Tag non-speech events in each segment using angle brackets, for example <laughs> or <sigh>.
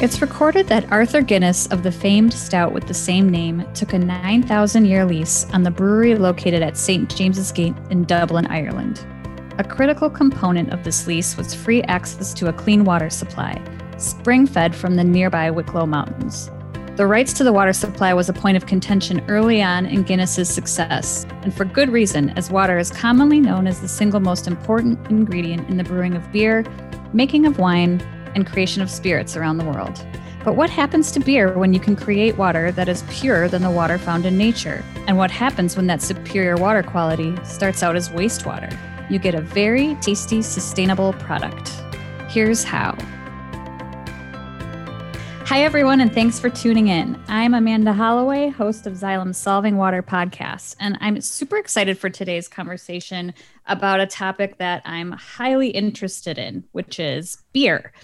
It's recorded that Arthur Guinness of the famed stout with the same name took a 9,000 year lease on the brewery located at St. James's Gate in Dublin, Ireland. A critical component of this lease was free access to a clean water supply, spring fed from the nearby Wicklow Mountains. The rights to the water supply was a point of contention early on in Guinness's success, and for good reason, as water is commonly known as the single most important ingredient in the brewing of beer, making of wine, and creation of spirits around the world. But what happens to beer when you can create water that is purer than the water found in nature? And what happens when that superior water quality starts out as wastewater? You get a very tasty, sustainable product. Here's how. Hi, everyone, and thanks for tuning in. I'm Amanda Holloway, host of Xylem's Solving Water podcast, and I'm super excited for today's conversation about a topic that I'm highly interested in, which is beer.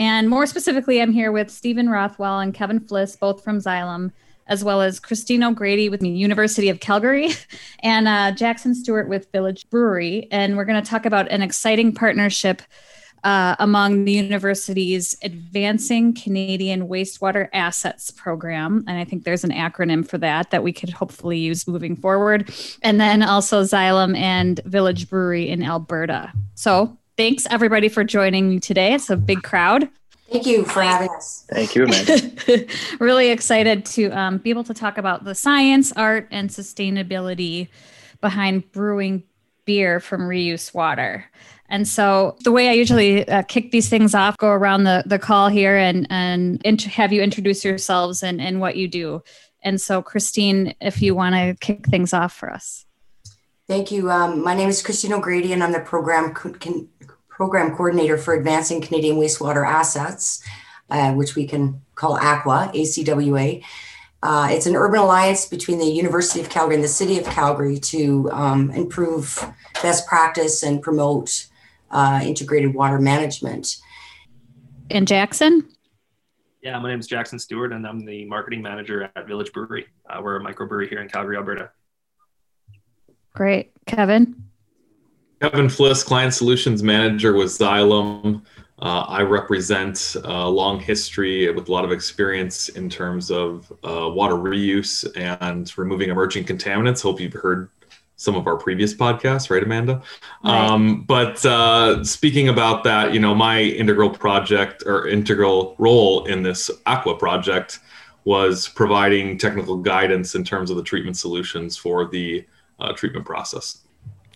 And more specifically, I'm here with Stephen Rothwell and Kevin Fliss, both from Xylem, as well as Christine O'Grady with the University of Calgary <laughs> and uh, Jackson Stewart with Village Brewery. And we're going to talk about an exciting partnership uh, among the university's Advancing Canadian Wastewater Assets Program. And I think there's an acronym for that that we could hopefully use moving forward. And then also Xylem and Village Brewery in Alberta. So thanks everybody for joining me today. It's a big crowd. Thank you for having us. Thank you, Amanda. <laughs> really excited to um, be able to talk about the science, art, and sustainability behind brewing beer from reuse water. And so the way I usually uh, kick these things off, go around the, the call here and, and int- have you introduce yourselves and, and what you do. And so Christine, if you want to kick things off for us. Thank you. Um, my name is Christine O'Grady and I'm the program, co- program coordinator for Advancing Canadian Wastewater Assets, uh, which we can call ACWA, ACWA. Uh, it's an urban alliance between the University of Calgary and the City of Calgary to um, improve best practice and promote uh, integrated water management. And Jackson? Yeah, my name is Jackson Stewart, and I'm the marketing manager at Village Brewery. Uh, we're a microbrewery here in Calgary, Alberta. Great. Kevin? Kevin Fliss, Client Solutions Manager with Xylem. Uh, I represent a long history with a lot of experience in terms of uh, water reuse and removing emerging contaminants. Hope you've heard some of our previous podcasts, right, Amanda? Right. Um, but uh, speaking about that, you know, my integral project or integral role in this ACWA project was providing technical guidance in terms of the treatment solutions for the uh, treatment process.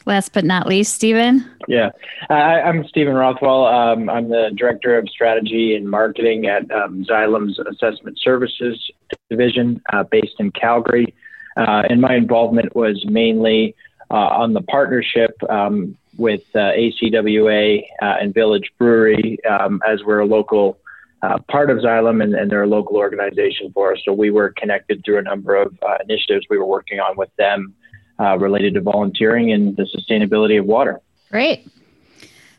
Last but not least, Stephen. Yeah, I, am Stephen Rothwell. Um, I'm the Director of Strategy and Marketing at um, Xylem's Assessment Services Division uh, based in Calgary. Uh, and my involvement was mainly uh, on the partnership um, with uh, ACWA and Village Brewery, um, as we're a local uh, part of Xylem and, and, they're a local organization for us. So we were connected through a number of uh, initiatives we were working on with them uh, related to volunteering and the sustainability of water. Great.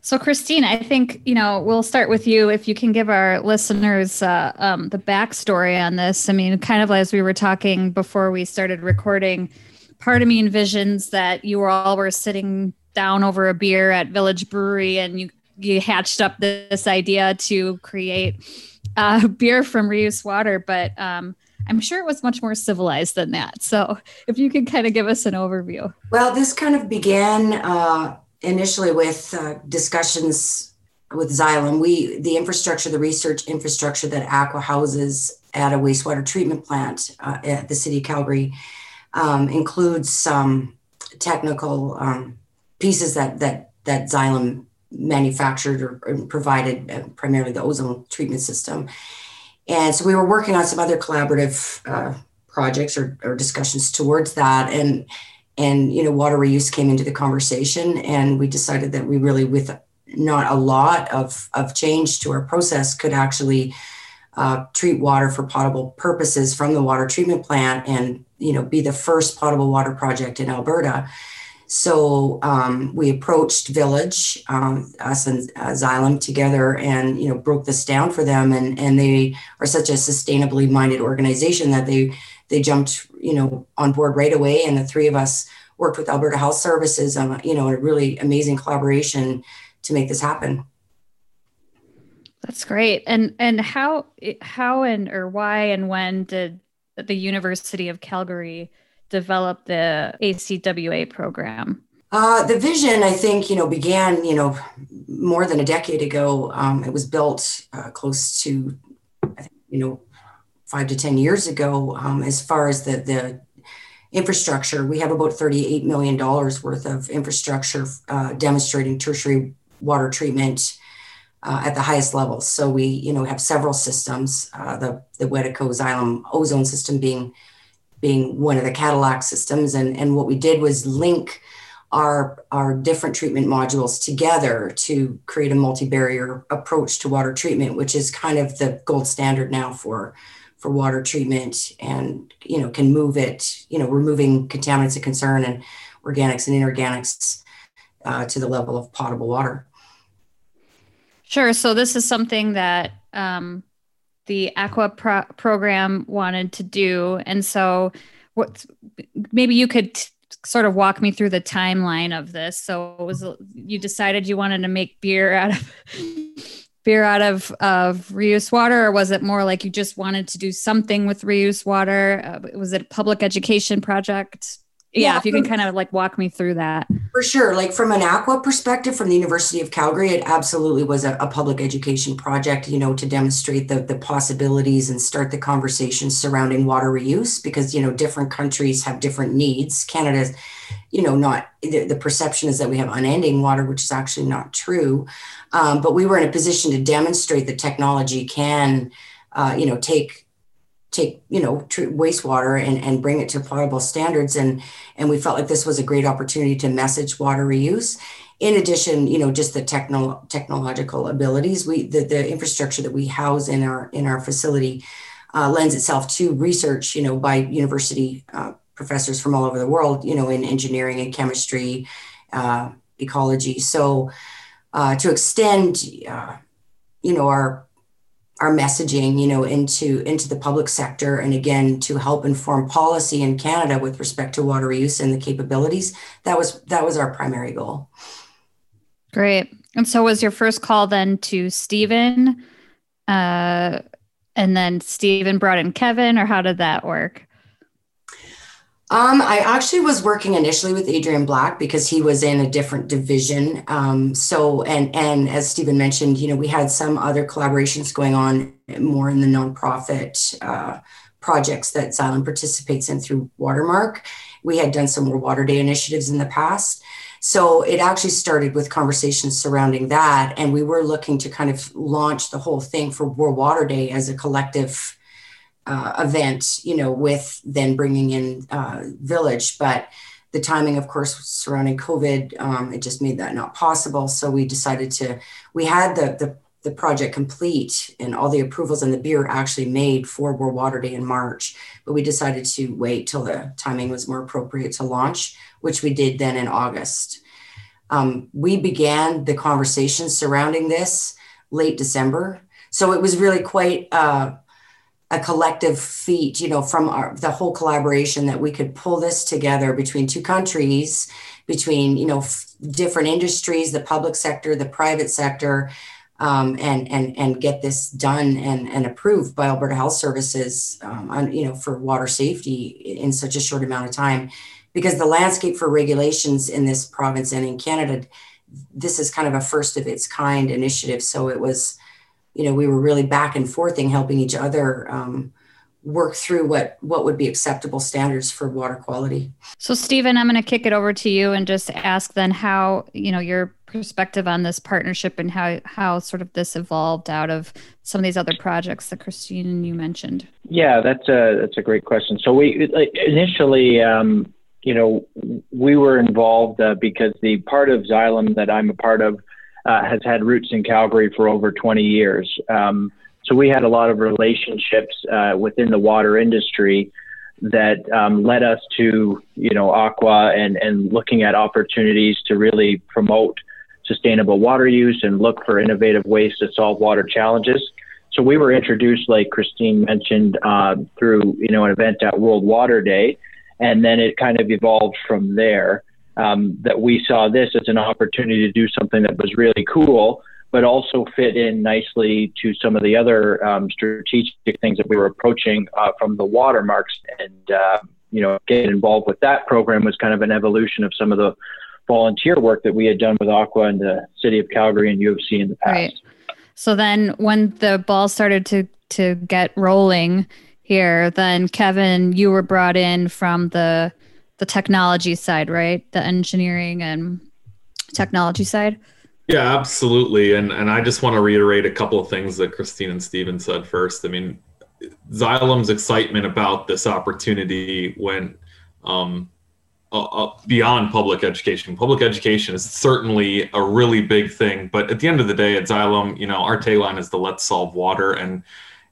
So, Christine, I think you know we'll start with you. If you can give our listeners uh, um, the backstory on this. I mean, kind of as we were talking before we started recording, part of me envisions that you all were sitting down over a beer at Village Brewery, and you you hatched up this idea to create uh, beer from reuse water. But um, I'm sure it was much more civilized than that. So, if you could kind of give us an overview. Well, this kind of began. Uh initially with uh, discussions with Xylem, we the infrastructure, the research infrastructure that ACWA houses at a wastewater treatment plant uh, at the city of Calgary um, includes some technical um, pieces that that that Xylem manufactured or, or provided, uh, primarily the ozone treatment system. And so we were working on some other collaborative uh, projects or, or discussions towards that, and and you know water reuse came into the conversation and we decided that we really with not a lot of, of change to our process could actually uh, treat water for potable purposes from the water treatment plant and you know be the first potable water project in alberta so um, we approached village um, us and uh, xylem together and you know broke this down for them and and they are such a sustainably minded organization that they they jumped, you know, on board right away. And the three of us worked with Alberta Health Services on, you know, a really amazing collaboration to make this happen. That's great. And and how how and or why and when did the University of Calgary develop the ACWA program? Uh, the vision, I think, you know, began, you know, more than a decade ago. Um, it was built uh, close to, I think, you know, five to ten years ago. Um, as far as the the infrastructure, we have about thirty eight million dollars worth of infrastructure uh, demonstrating tertiary water treatment uh, at the highest levels. So we, you know, have several systems. Uh, the the Wedeco Xylem ozone system being being one of the Cadillac systems, and and what we did was link our our different treatment modules together to create a multi-barrier approach to water treatment, which is kind of the gold standard now for for water treatment, and you know can move it, you know, removing contaminants of concern and organics and inorganics uh, to the level of potable water. Sure. So this is something that um, the ACWA pro- program wanted to do, and so what? Maybe you could t- sort of walk me through the timeline of this. So it was you decided you wanted to make beer out of <laughs> beer out of of reuse water, or was it more like you just wanted to do something with reuse water? Uh, was it a public education project? Yeah, yeah if you can kind of like walk me through that. For sure like from an ACWA perspective from the university of calgary it absolutely was a, a, public education project you know to demonstrate the, the possibilities and start the conversation surrounding water reuse because you know different countries have different needs. Canada's you know not the, the perception is that we have unending water which is actually not true. Um, but we were in a position to demonstrate that technology can uh, you know take take you know wastewater and, and bring it to potable standards. And and we felt like this was a great opportunity to message water reuse. In addition you know just the techno technological abilities we the, the infrastructure that we house in our in our facility uh, lends itself to research you know by university uh, professors from all over the world you know in engineering and chemistry uh, ecology. So uh, to extend uh, you know our our messaging you know into into the public sector and again to help inform policy in canada with respect to water use and the capabilities that was that was our primary goal. Great. And so was your first call then to stephen uh, and then stephen brought in kevin or how did that work um, I actually was working initially with Adrian Black because he was in a different division. Um, so, and and as Stephen mentioned, you know, we had some other collaborations going on more in the nonprofit uh, projects that Xylem participates in through Watermark. We had done some more Water Day initiatives in the past. So it actually started with conversations surrounding that, and we were looking to kind of launch the whole thing for World Water Day as a collective uh, event, you know, with then bringing in uh, Village. But the timing, of course, surrounding COVID, um, it just made that not possible. So we decided to, we had the, the, the project complete and all the approvals and the beer actually made for World Water Day in March. But we decided to wait till the timing was more appropriate to launch, which we did then in August. Um, we began the conversation surrounding this late December. So it was really quite uh, a collective feat, you know, from our, the whole collaboration that we could pull this together between two countries, between you know f- different industries, the public sector, the private sector, um, and and and get this done and and approved by Alberta Health Services, um, on, you know, for water safety in such a short amount of time, because the landscape for regulations in this province and in Canada, this is kind of a first of its kind initiative. So it was you know, we were really back and forthing, helping each other um, work through what what would be acceptable standards for water quality. So, Stephen, I'm going to kick it over to you and just ask then how you know your perspective on this partnership and how how sort of this evolved out of some of these other projects that Christine and you mentioned. Yeah, that's a that's a great question. So we initially. Um, you know, we were involved uh, because the part of Xylem that I'm a part of uh, has had roots in Calgary for over 20 years. Um, so we had a lot of relationships uh, within the water industry that um, led us to, you know, ACWA and, and looking at opportunities to really promote sustainable water use and look for innovative ways to solve water challenges. So we were introduced, like Christine mentioned, uh, through you know an event at World Water Day, and then it kind of evolved from there um, that we saw this as an opportunity to do something that was really cool, but also fit in nicely to some of the other um, strategic things that we were approaching uh, from the watermarks. And, uh, you know, getting involved with that program was kind of an evolution of some of the volunteer work that we had done with ACWA and the city of Calgary and U of C in the past. Right. So then when the ball started to, to get rolling here, then Kevin, you were brought in from the, the technology side, right? The engineering and technology side. Yeah, absolutely. And and I just want to reiterate a couple of things that Christine and Stephen said first. I mean, Xylem's excitement about this opportunity went um, uh, beyond public education. Public education is certainly a really big thing, but at the end of the day, at Xylem, you know, our tagline is the "Let's solve water," and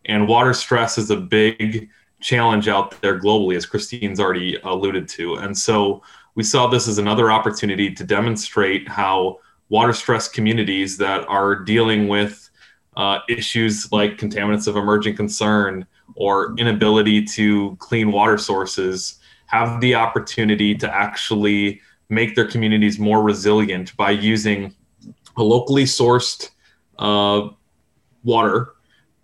and water stress is a big challenge out there globally, as Christine's already alluded to. And so we saw this as another opportunity to demonstrate how water stress communities that are dealing with uh, issues like contaminants of emerging concern or inability to clean water sources have the opportunity to actually make their communities more resilient by using a locally sourced uh, water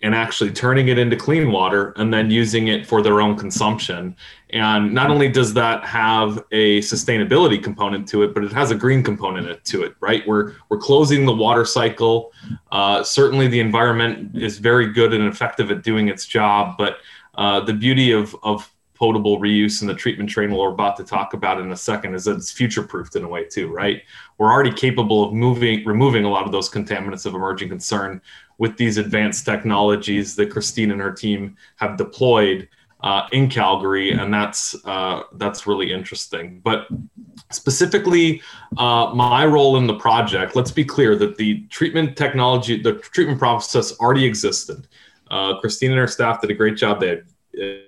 and actually turning it into clean water and then using it for their own consumption. And not only does that have a sustainability component to it, but it has a green component to it, right? We're, we're closing the water cycle. Uh, certainly, the environment is very good and effective at doing its job, but uh, the beauty of, of potable reuse and the treatment train we're about to talk about in a second is that it's future proofed in a way too right we're already capable of moving removing a lot of those contaminants of emerging concern with these advanced technologies that christine and her team have deployed uh, in calgary and that's uh, that's really interesting. But specifically uh, my role in the project let's be clear that the treatment technology the treatment process already existed. Uh, christine and her staff did a great job. They had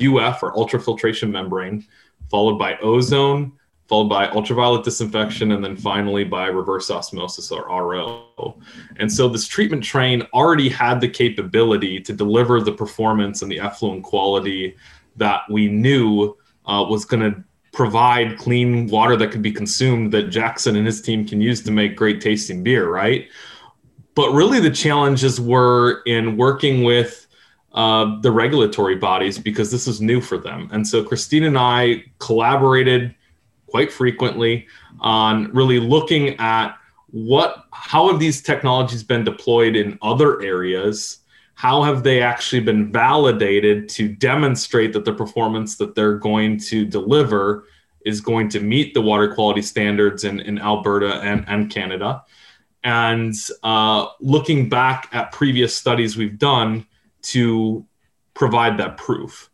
UF or ultrafiltration membrane, followed by ozone, followed by ultraviolet disinfection, and then finally by reverse osmosis or RO. And so this treatment train already had the capability to deliver the performance and the effluent quality that we knew uh, was going to provide clean water that could be consumed that Jackson and his team can use to make great tasting beer, right? But really, the challenges were in working with uh, the regulatory bodies because this is new for them. And so Christine and I collaborated quite frequently on really looking at what how have these technologies been deployed in other areas how have they actually been validated to demonstrate that the performance that they're going to deliver is going to meet the water quality standards in, in alberta and, and canada and uh, looking back at previous studies we've done to provide that proof.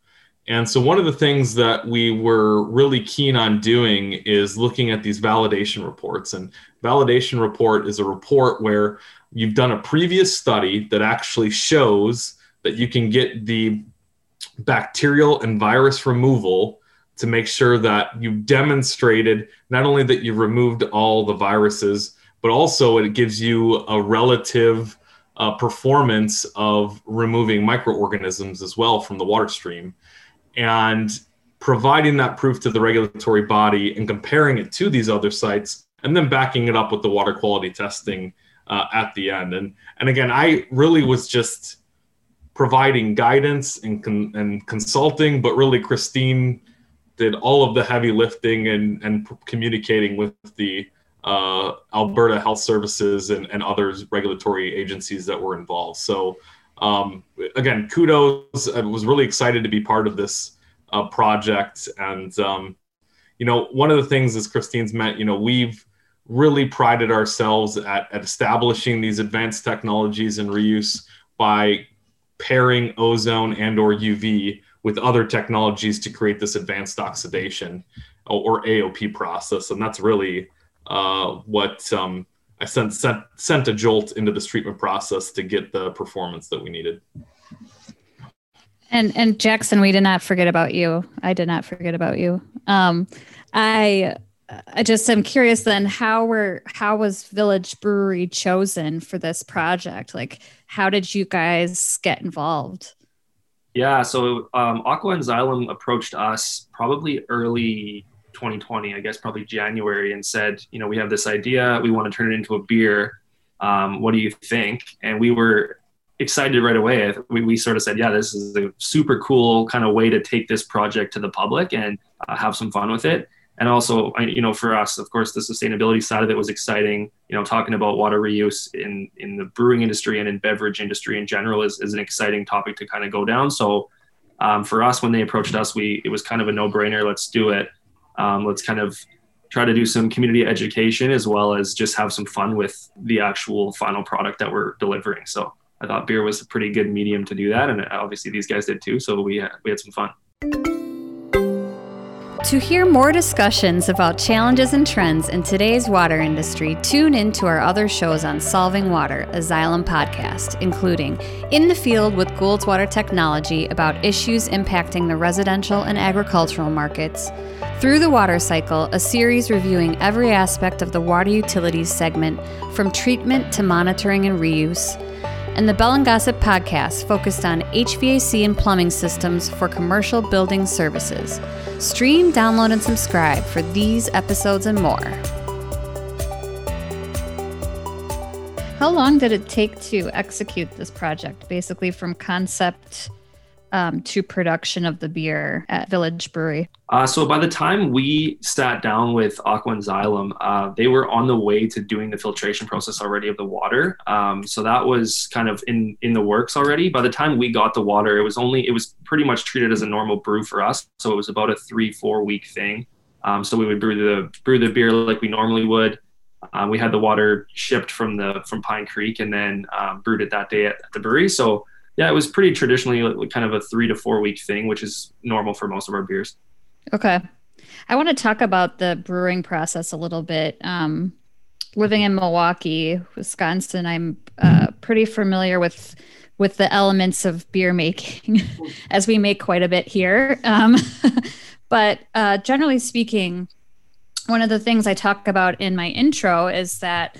And so, one of the things that we were really keen on doing is looking at these validation reports. And validation report is a report where you've done a previous study that actually shows that you can get the bacterial and virus removal to make sure that you've demonstrated not only that you've removed all the viruses, but also it gives you a relative uh, performance of removing microorganisms as well from the water stream and providing that proof to the regulatory body and comparing it to these other sites and then backing it up with the water quality testing uh, at the end and and again i really was just providing guidance and, con- and consulting but really christine did all of the heavy lifting and, and communicating with the uh, Alberta Health Services and, and other regulatory agencies that were involved. So, um, again, kudos. I was really excited to be part of this uh, project. And, um, you know, one of the things, as Christine's meant, you know, we've really prided ourselves at, at establishing these advanced technologies and reuse by pairing ozone and or UV with other technologies to create this advanced oxidation or, or AOP process. And that's really uh, what um, I sent, sent sent a jolt into this treatment process to get the performance that we needed. And and Jackson, we did not forget about you. I did not forget about you. Um, I I just am curious then how were how was Village Brewery chosen for this project? Like how did you guys get involved? Yeah, so um, ACWA and Xylem approached us probably early 2020, I guess probably January, and said, you know, we have this idea, we want to turn it into a beer. Um, what do you think? And we were excited right away. We, we sort of said, yeah, this is a super cool kind of way to take this project to the public and uh, have some fun with it. And also, you know, for us, of course, the sustainability side of it was exciting. You know, talking about water reuse in in the brewing industry and in beverage industry in general is, is an exciting topic to kind of go down. So, um, for us, when they approached us, we it was kind of a no brainer. Let's do it. Um, let's kind of try to do some community education as well as just have some fun with the actual final product that we're delivering. So I thought beer was a pretty good medium to do that, and obviously these guys did too. So we had, we had some fun. To hear more discussions about challenges and trends in today's water industry, tune in to our other shows on Solving Water, a Xylem podcast, including In the Field with Goulds Water Technology about issues impacting the residential and agricultural markets, Through the Water Cycle, a series reviewing every aspect of the water utilities segment, from treatment to monitoring and reuse, and the Bell and Gossett podcast focused on HVAC and plumbing systems for commercial building services. Stream, download, and subscribe for these episodes and more. How long did it take to execute this project? Basically, from concept um, to production of the beer at Village Brewery? Uh, so by the time we sat down with ACWA and Xylem, uh, they were on the way to doing the filtration process already of the water. Um, so that was kind of in in the works already. By the time we got the water, it was only it was pretty much treated as a normal brew for us. So it was about a three four week thing. Um, so we would brew the brew the beer like we normally would. Um, we had the water shipped from the from Pine Creek and then um, brewed it that day at, at the brewery. So yeah, it was pretty traditionally kind of a three to four week thing, which is normal for most of our beers. Okay. I want to talk about the brewing process a little bit. Um, living in Milwaukee, Wisconsin, I'm uh, pretty familiar with with the elements of beer making, <laughs> as we make quite a bit here. Um, <laughs> but uh, generally speaking, one of the things I talk about in my intro is that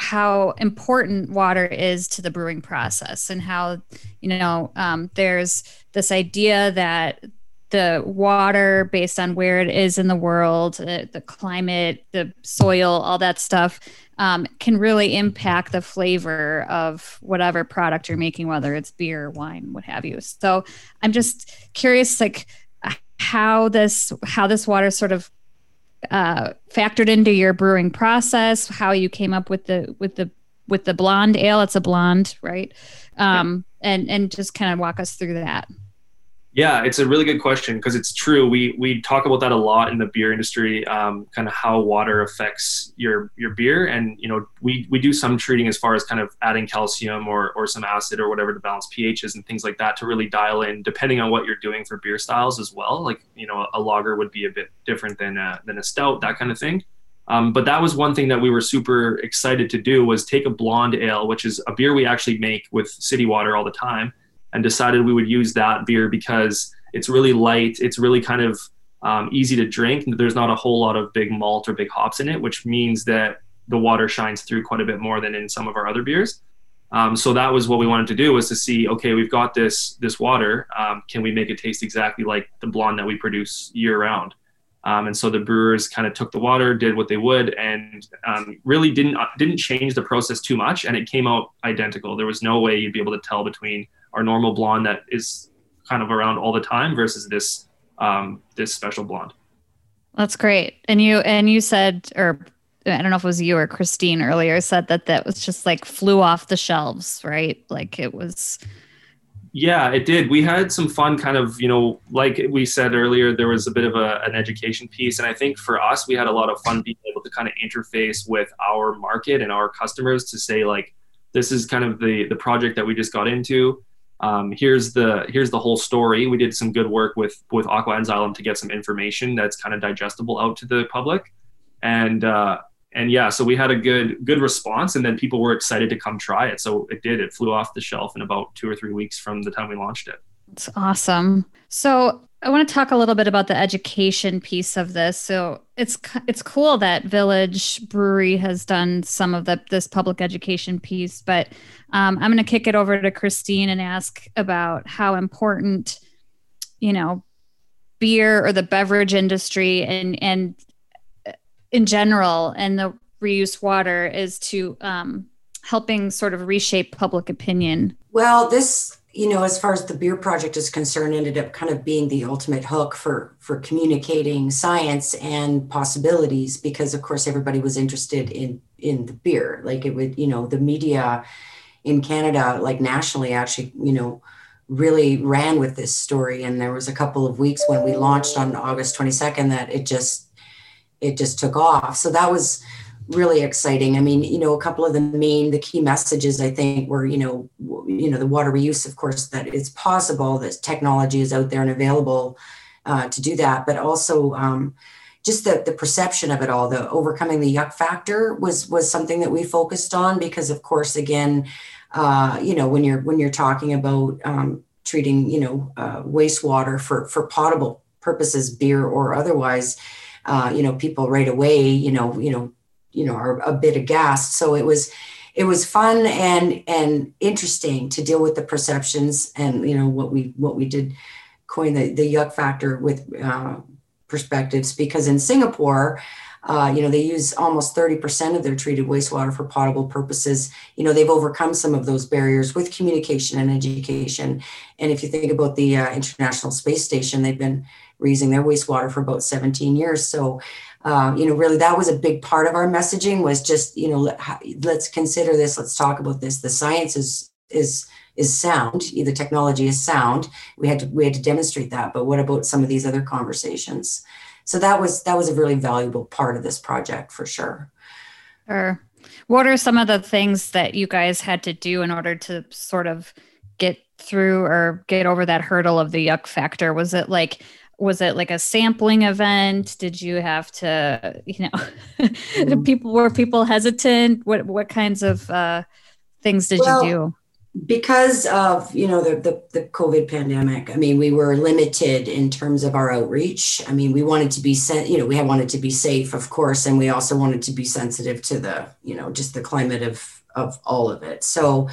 how important water is to the brewing process and how you know um, there's this idea that the water based on where it is in the world uh, the climate the soil all that stuff um, can really impact the flavor of whatever product you're making whether it's beer wine what have you. So i'm just curious like how this how this water sort of uh, factored into your brewing process, how you came up with the with the with the blonde ale. It's a blonde, right? Um, and and just kind of walk us through that. Yeah, it's a really good question because it's true. We we talk about that a lot in the beer industry, um, kind of how water affects your your beer, and you know we we do some treating as far as kind of adding calcium or or some acid or whatever to balance pHs and things like that to really dial in, depending on what you're doing for beer styles as well. Like you know a lager would be a bit different than a, than a stout, that kind of thing. Um, but that was one thing that we were super excited to do was take a blonde ale, which is a beer we actually make with city water all the time and decided we would use that beer because it's really light. It's really kind of um, easy to drink. There's not a whole lot of big malt or big hops in it, which means that the water shines through quite a bit more than in some of our other beers. Um, so that was what we wanted to do was to see, okay, we've got this this water. Um, can we make it taste exactly like the blonde that we produce year round? Um, and so the brewers kind of took the water, did what they would, and um, really didn't didn't change the process too much, and it came out identical. There was no way you'd be able to tell between our normal blonde that is kind of around all the time versus this um, this special blonde. That's great. And you and you said, or I don't know if it was you or Christine earlier said that that was just like flew off the shelves, right? Like it was. Yeah, it did. We had some fun, kind of, you know, like we said earlier, there was a bit of a, an education piece. And I think for us, we had a lot of fun being able to kind of interface with our market and our customers to say, like, this is kind of the, the project that we just got into um, here's the here's the whole story. We did some good work with with ACWA and to get some information that's kind of digestible out to the public, and uh, and yeah, so we had a good good response, and then people were excited to come try it. So it did. It flew off the shelf in about two or three weeks from the time we launched it. It's awesome. So I want to talk a little bit about the education piece of this. So it's it's cool that Village Brewery has done some of the this public education piece, but um, I'm going to kick it over to Christine and ask about how important, you know, beer or the beverage industry and and uh, in general and the reuse water is to um, helping sort of reshape public opinion? Well, this you know, as far as the beer project is concerned, ended up kind of being the ultimate hook for for communicating science and possibilities because, of course, everybody was interested in in the beer. Like it would, you know, the media in Canada, like nationally, actually, you know, really ran with this story. And there was a couple of weeks when we launched on August 22nd that it just it just took off. So that was really exciting. I mean, you know, a couple of the main, the key messages I think were, you know, you know, the water reuse, of course, that it's possible that technology is out there and available uh, to do that, but also um, just the the perception of it all, the overcoming the yuck factor was was something that we focused on because, of course, again, uh, you know, when you're when you're talking about um, treating, you know, uh, wastewater for for potable purposes, beer or otherwise. Uh, you know, people right away, you know, you know, you know are a bit aghast so it was it was fun and and interesting to deal with the perceptions and you know what we what we did coin the, the yuck factor with uh, perspectives. Because in singapore uh, you know they use almost 30% of their treated wastewater for potable purposes. You know they've overcome some of those barriers with communication and education. And if you think about the uh, international space station they've been reusing their wastewater for about 17 years so um, you know, really that was a big part of our messaging was just, you know, let, let's consider this, let's talk about this. The science is is is sound, the technology is sound. We had to we had to demonstrate that. But what about some of these other conversations? So that was that was a really valuable part of this project for sure. Sure. What are some of the things that you guys had to do in order to sort of get through or get over that hurdle of the yuck factor? Was it like was it like a sampling event? Did you have to you know <laughs> mm-hmm. people were people hesitant? What what kinds of uh, things did well, you do? because of you know the, the, the covid pandemic i mean we were limited in terms of our outreach. I mean we wanted to be sent you know we had wanted to be safe of course and we also wanted to be sensitive to the you know just the climate of of all of it. So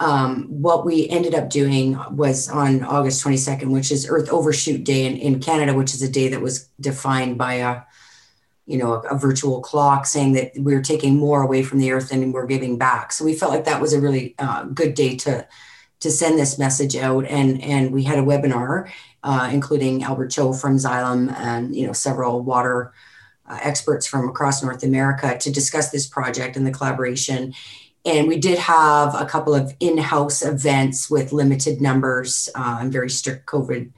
um, what we ended up doing was on August 22nd, which is Earth Overshoot Day in, in Canada, which is a day that was defined by a, you know, a, a, virtual clock saying that we are taking more away from the Earth than we're giving back. So we felt like that was a really uh, good day to to send this message out, and and we had a webinar, uh, including Albert Cho from Xylem and you know several water uh, experts from across North America to discuss this project and the collaboration and we did have a couple of in-house events with limited numbers uh, and very strict COVID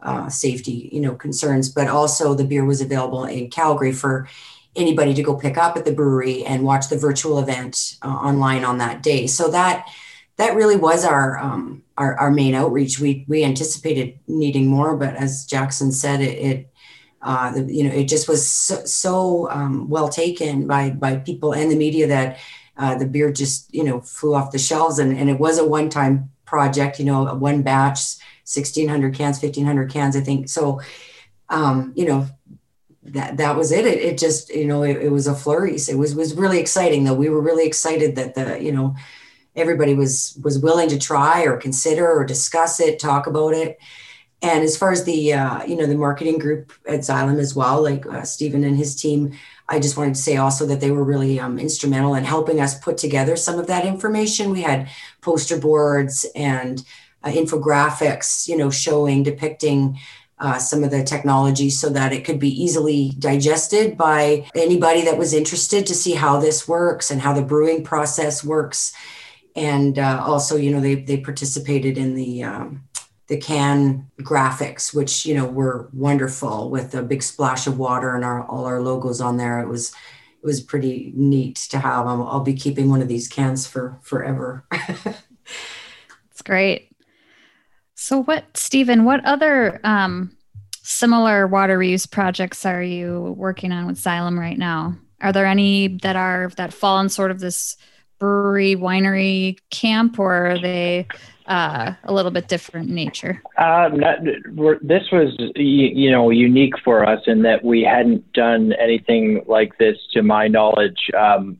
uh, safety, you know, concerns. But also, the beer was available in Calgary for anybody to go pick up at the brewery and watch the virtual event uh, online on that day. So that that really was our um, our, our main outreach. We we anticipated needing more, but as Jackson said, it. it uh, you know, it just was so, so um, well taken by by people and the media that uh, the beer just you know flew off the shelves. And, and it was a one-time project you know one batch 1600 cans 1500 cans i think. So um, you know that that was it. it it, just you know it, it was a flurry it was was really exciting though. We were really excited that the you know everybody was was willing to try or consider or discuss it talk about it. And as far as the uh, you know the marketing group at xylem as well like uh, stephen and his team I just wanted to say also that they were really um, instrumental in helping us put together some of that information. We had poster boards and uh, infographics, you know, showing, depicting uh, some of the technology so that it could be easily digested by anybody that was interested to see how this works and how the brewing process works. And uh, also, you know, they, they participated in the um, the can graphics, which you know were wonderful with a big splash of water and our all our logos on there. It was it was pretty neat to have. Um, I'll be keeping one of these cans for forever. <laughs> It's great. So, what, Stephen? What other um, similar water reuse projects are you working on with Xylem right now? Are there any that are that fall in sort of this brewery winery camp, or are they uh, a little bit different nature? Not, this was, you know, unique for us in that we hadn't done anything like this, to my knowledge, um,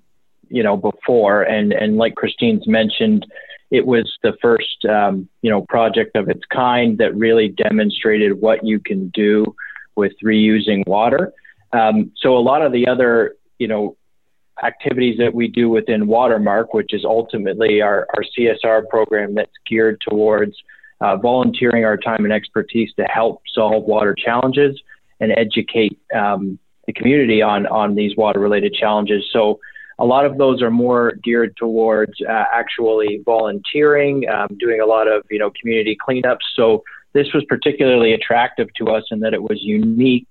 you know, before. And and like Christine's mentioned, it was the first, um, you know, project of its kind that really demonstrated what you can do with reusing water. Um, so a lot of the other, you know, activities that we do within Watermark, which is ultimately our, our CSR program that's geared towards uh, volunteering our time and expertise to help solve water challenges and educate um, the community on, on these water related challenges. So a lot of those are more geared towards uh, actually volunteering, um, doing a lot of you know community cleanups. So this was particularly attractive to us in that it was unique.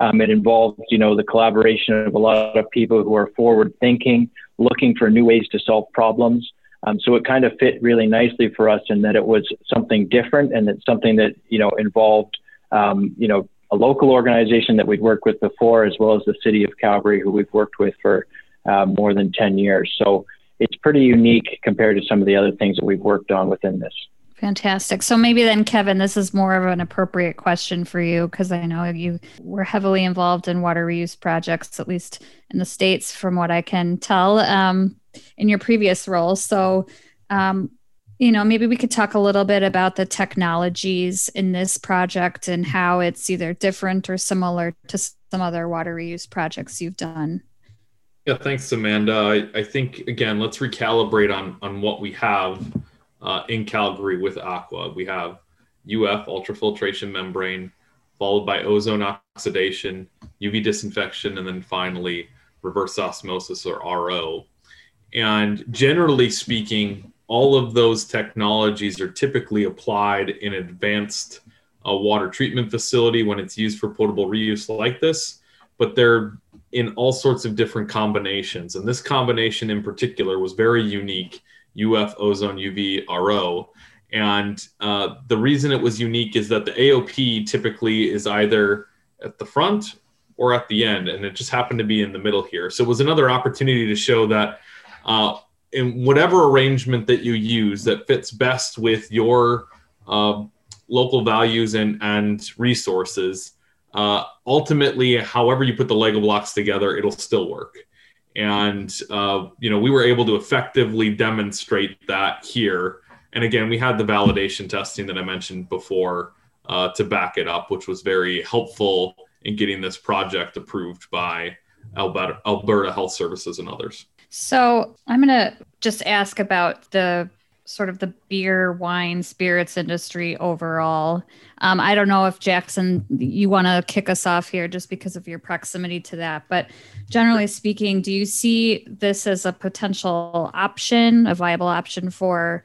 Um, it involved you know the collaboration of a lot of people who are forward thinking, looking for new ways to solve problems. Um, so it kind of fit really nicely for us in that it was something different and it's something that you know involved um, you know a local organization that we'd worked with before, as well as the city of Calgary, who we've worked with for uh, more than 10 years. So it's pretty unique compared to some of the other things that we've worked on within this. Fantastic. So maybe then, Kevin, this is more of an appropriate question for you because I know you were heavily involved in water reuse projects, at least in the States, from what I can tell um, in your previous role. So, um, you know, maybe we could talk a little bit about the technologies in this project and how it's either different or similar to some other water reuse projects you've done. Yeah, thanks, Amanda. I, I think again, let's recalibrate on on what we have uh, in Calgary with ACWA. We have UF ultrafiltration membrane, followed by ozone oxidation, UV disinfection, and then finally reverse osmosis or RO. And generally speaking, all of those technologies are typically applied in advanced uh, water treatment facility when it's used for potable reuse like this, but they're in all sorts of different combinations. And this combination in particular was very unique UF, ozone, UV, RO. And uh, the reason it was unique is that the AOP typically is either at the front or at the end, and it just happened to be in the middle here. So it was another opportunity to show that uh, in whatever arrangement that you use that fits best with your uh, local values and, and resources, uh, ultimately, however you put the Lego blocks together, it'll still work. And, uh, you know, we were able to effectively demonstrate that here. And again, we had the validation testing that I mentioned before uh, to back it up, which was very helpful in getting this project approved by Alberta, Alberta Health Services and others. So I'm going to just ask about the sort of the beer, wine, spirits industry overall. Um, I don't know if Jackson, you want to kick us off here just because of your proximity to that. But generally speaking, do you see this as a potential option, a viable option for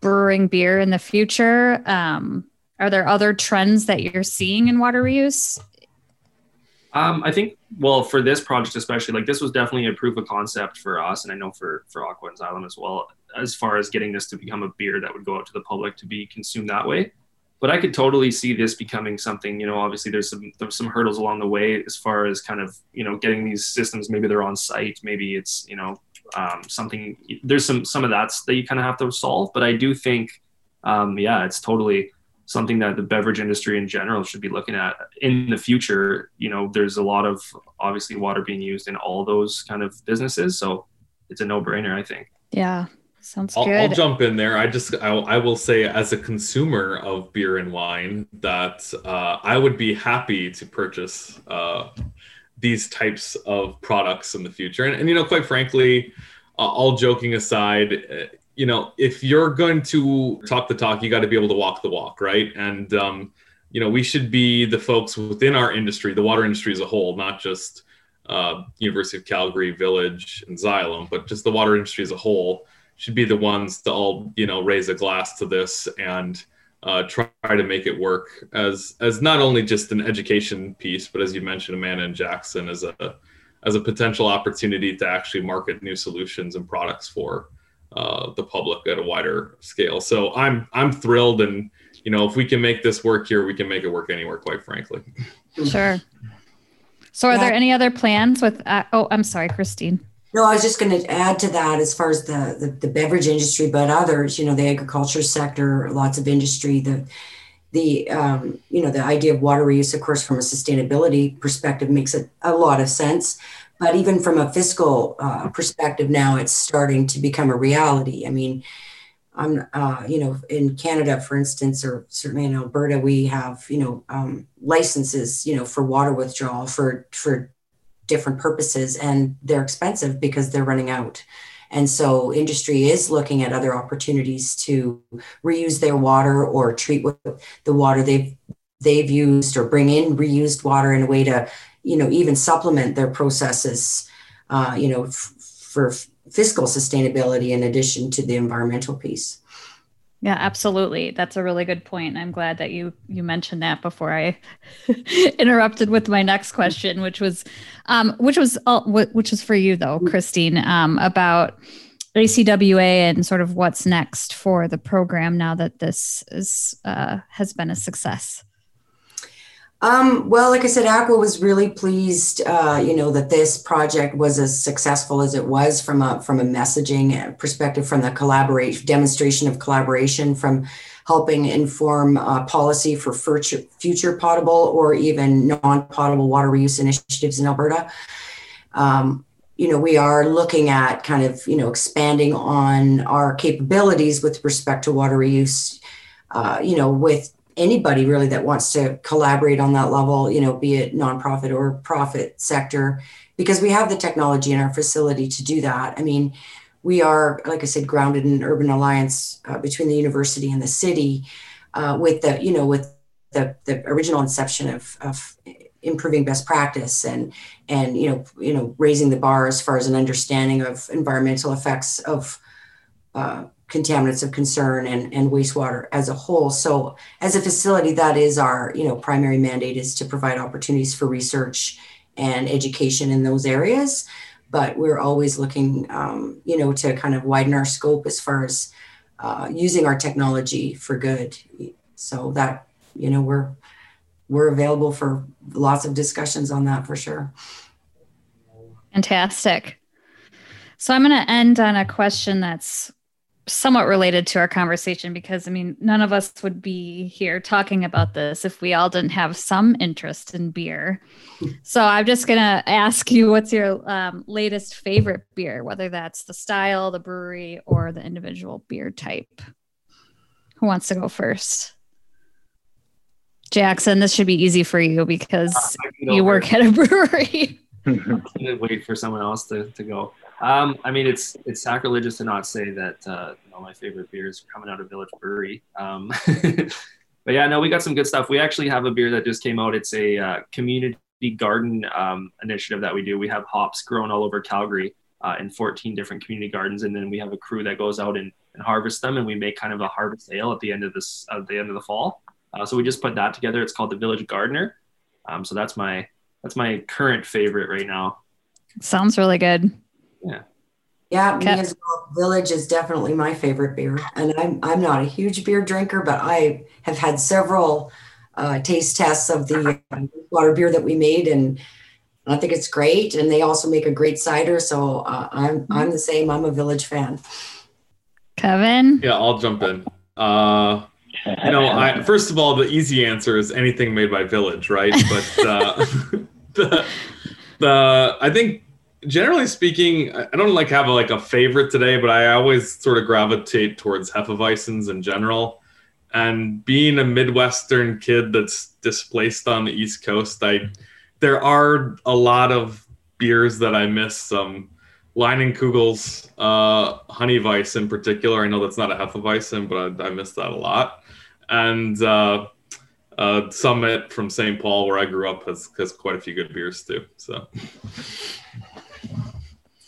brewing beer in the future? Um, are there other trends that you're seeing in water reuse? Um, I think, well, for this project especially, like this was definitely a proof of concept for us, and I know for for ACWA and Xylem as well as far as getting this to become a beer that would go out to the public to be consumed that way. But I could totally see this becoming something. You know, obviously there's some there's some hurdles along the way as far as kind of you know getting these systems. Maybe they're on site. Maybe it's you know um, something. There's some some of that that you kind of have to solve. But I do think, um, yeah, it's totally something that the beverage industry in general should be looking at in the future. You know, there's a lot of obviously water being used in all those kind of businesses, so it's a no brainer. I think. Yeah, Sounds I'll, good. I'll jump in there. I just I, I, will say as a consumer of beer and wine that uh, I would be happy to purchase uh, these types of products in the future. And, and you know, quite frankly, uh, all joking aside, uh, you know, if you're going to talk the talk, you got to be able to walk the walk, right? And um, you know, we should be the folks within our industry, the water industry as a whole, not just uh, University of Calgary, Village, and Xylem, but just the water industry as a whole should be the ones to all you know raise a glass to this and uh, try to make it work as as not only just an education piece, but as you mentioned, Amanda and Jackson as a as a potential opportunity to actually market new solutions and products for uh, the public at a wider scale. So I'm I'm thrilled, and you know if we can make this work here, we can make it work anywhere. Quite frankly. Sure. So, are there any other plans with? Uh, oh, I'm sorry, Christine. No, I was just going to add to that as far as the, the, the beverage industry, but others, you know, the agriculture sector, lots of industry, the the um, you know the idea of water reuse, of course, from a sustainability perspective, makes a, a lot of sense. But even from a fiscal uh, perspective, now it's starting to become a reality. I mean, I'm, uh, you know, in Canada, for instance, or certainly in Alberta, we have, you know, um, licenses, you know, for water withdrawal for for different purposes and they're expensive because they're running out. And so industry is looking at other opportunities to reuse their water or treat with the water they've they've used or bring in reused water in a way to, you know, even supplement their processes, uh, you know, f- for fiscal sustainability in addition to the environmental piece. Yeah, absolutely. That's a really good point. I'm glad that you you mentioned that before I <laughs> interrupted with my next question, which was, um, which was uh, which was for you though, Christine, um, about ACWA and sort of what's next for the program now that this is uh, has been a success. Um, well, like I said, ACWA was really pleased, uh, you know, that this project was as successful as it was from a from a messaging perspective, from the collaboration demonstration of collaboration, from helping inform uh, policy for future, future potable or even non-potable water reuse initiatives in Alberta. Um, you know, we are looking at kind of, you know, expanding on our capabilities with respect to water reuse, uh, you know, with anybody really that wants to collaborate on that level, you know, be it nonprofit or profit sector, because we have the technology in our facility to do that. I mean, we are, like I said, grounded in an urban alliance uh, between the university and the city, uh, with the, you know, with the, the original inception of, of improving best practice and and you know you know raising the bar as far as an understanding of environmental effects of uh, contaminants of concern and, and wastewater as a whole. So as a facility, that is our, you know, primary mandate is to provide opportunities for research and education in those areas. But we're always looking, um, you know, to kind of widen our scope as far as uh, using our technology for good. So that, you know, we're we're available for lots of discussions on that for sure. Fantastic. So I'm going to end on a question that's somewhat related to our conversation because I mean, none of us would be here talking about this if we all didn't have some interest in beer. So I'm just going to ask you what's your um, latest favorite beer, whether that's the style, the brewery, or the individual beer type. Who wants to go first? Jackson, this should be easy for you because uh, you work at a <laughs> brewery. <laughs> wait for someone else to, to go. Um, I mean, it's it's sacrilegious to not say that uh, know, my favorite beers are coming out of Village Brewery. Um, <laughs> but yeah, no, we got some good stuff. We actually have a beer that just came out. It's a uh, community garden um, initiative that we do. We have hops grown all over Calgary uh, in 14 different community gardens, and then we have a crew that goes out and, and harvests them, and we make kind of a harvest ale at the end of this at the end of the fall. Uh, so we just put that together. It's called the Village Gardener. Um, so that's my that's my current favorite right now. Sounds really good. Yeah. Yeah, me as well. Village is definitely my favorite beer, and I'm I'm not a huge beer drinker, but I have had several uh, taste tests of the uh, water beer that we made, and I think it's great. And they also make a great cider, so uh, I'm I'm the same. I'm a Village fan. Kevin. Yeah, I'll jump in. Uh, you know, I, first of all, the easy answer is anything made by Village, right? But uh, <laughs> <laughs> the the I think generally speaking, I don't like have a, like a favorite today, but I always sort of gravitate towards Hefeweizens in general. And being a Midwestern kid that's displaced on the East Coast, I there are a lot of beers that I miss. Um, Leinenkugel's uh, Honey Weiss in particular. I know that's not a Hefeweizen, but I, I miss that a lot. And uh, uh, Summit from St. Paul, where I grew up, has, has quite a few good beers too. So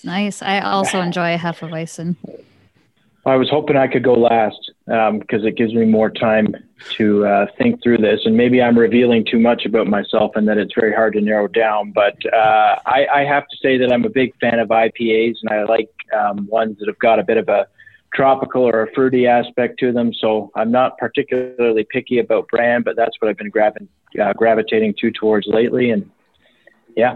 nice. I also enjoy a Hefeweizen. I was hoping I could go last because um, it gives me more time to uh, think through this. And maybe I'm revealing too much about myself and that it's very hard to narrow down. But uh, I, I, have to say that I'm a big fan of IPAs and I like um, ones that have got a bit of a tropical or a fruity aspect to them. So I'm not particularly picky about brand, but that's what I've been grabbing, uh, gravitating to towards lately. And yeah.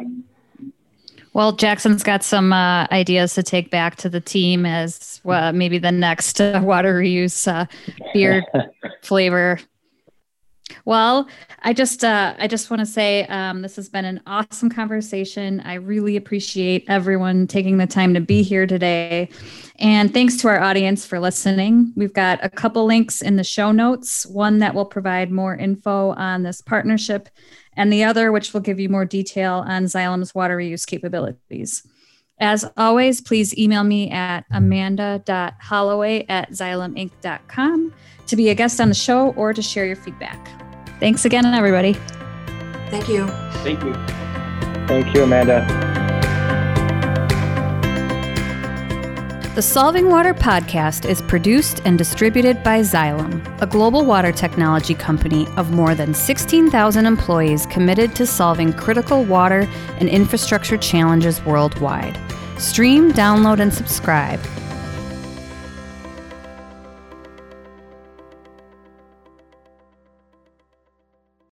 Well, Jackson's got some uh, ideas to take back to the team as well, maybe the next uh, <laughs> water reuse uh, beer <laughs> flavor. Well, I just uh, I just want to say um, this has been an awesome conversation. I really appreciate everyone taking the time to be here today, and thanks to our audience for listening. We've got a couple links in the show notes. One that will provide more info on this partnership, and the other which will give you more detail on Xylem's water reuse capabilities. As always, please email me at amanda.holloway at xyleminc.com to be a guest on the show or to share your feedback. Thanks again, everybody. Thank you. Thank you. Thank you, Amanda. The Solving Water podcast is produced and distributed by Xylem, a global water technology company of more than 16,000 employees committed to solving critical water and infrastructure challenges worldwide. Stream, download, and subscribe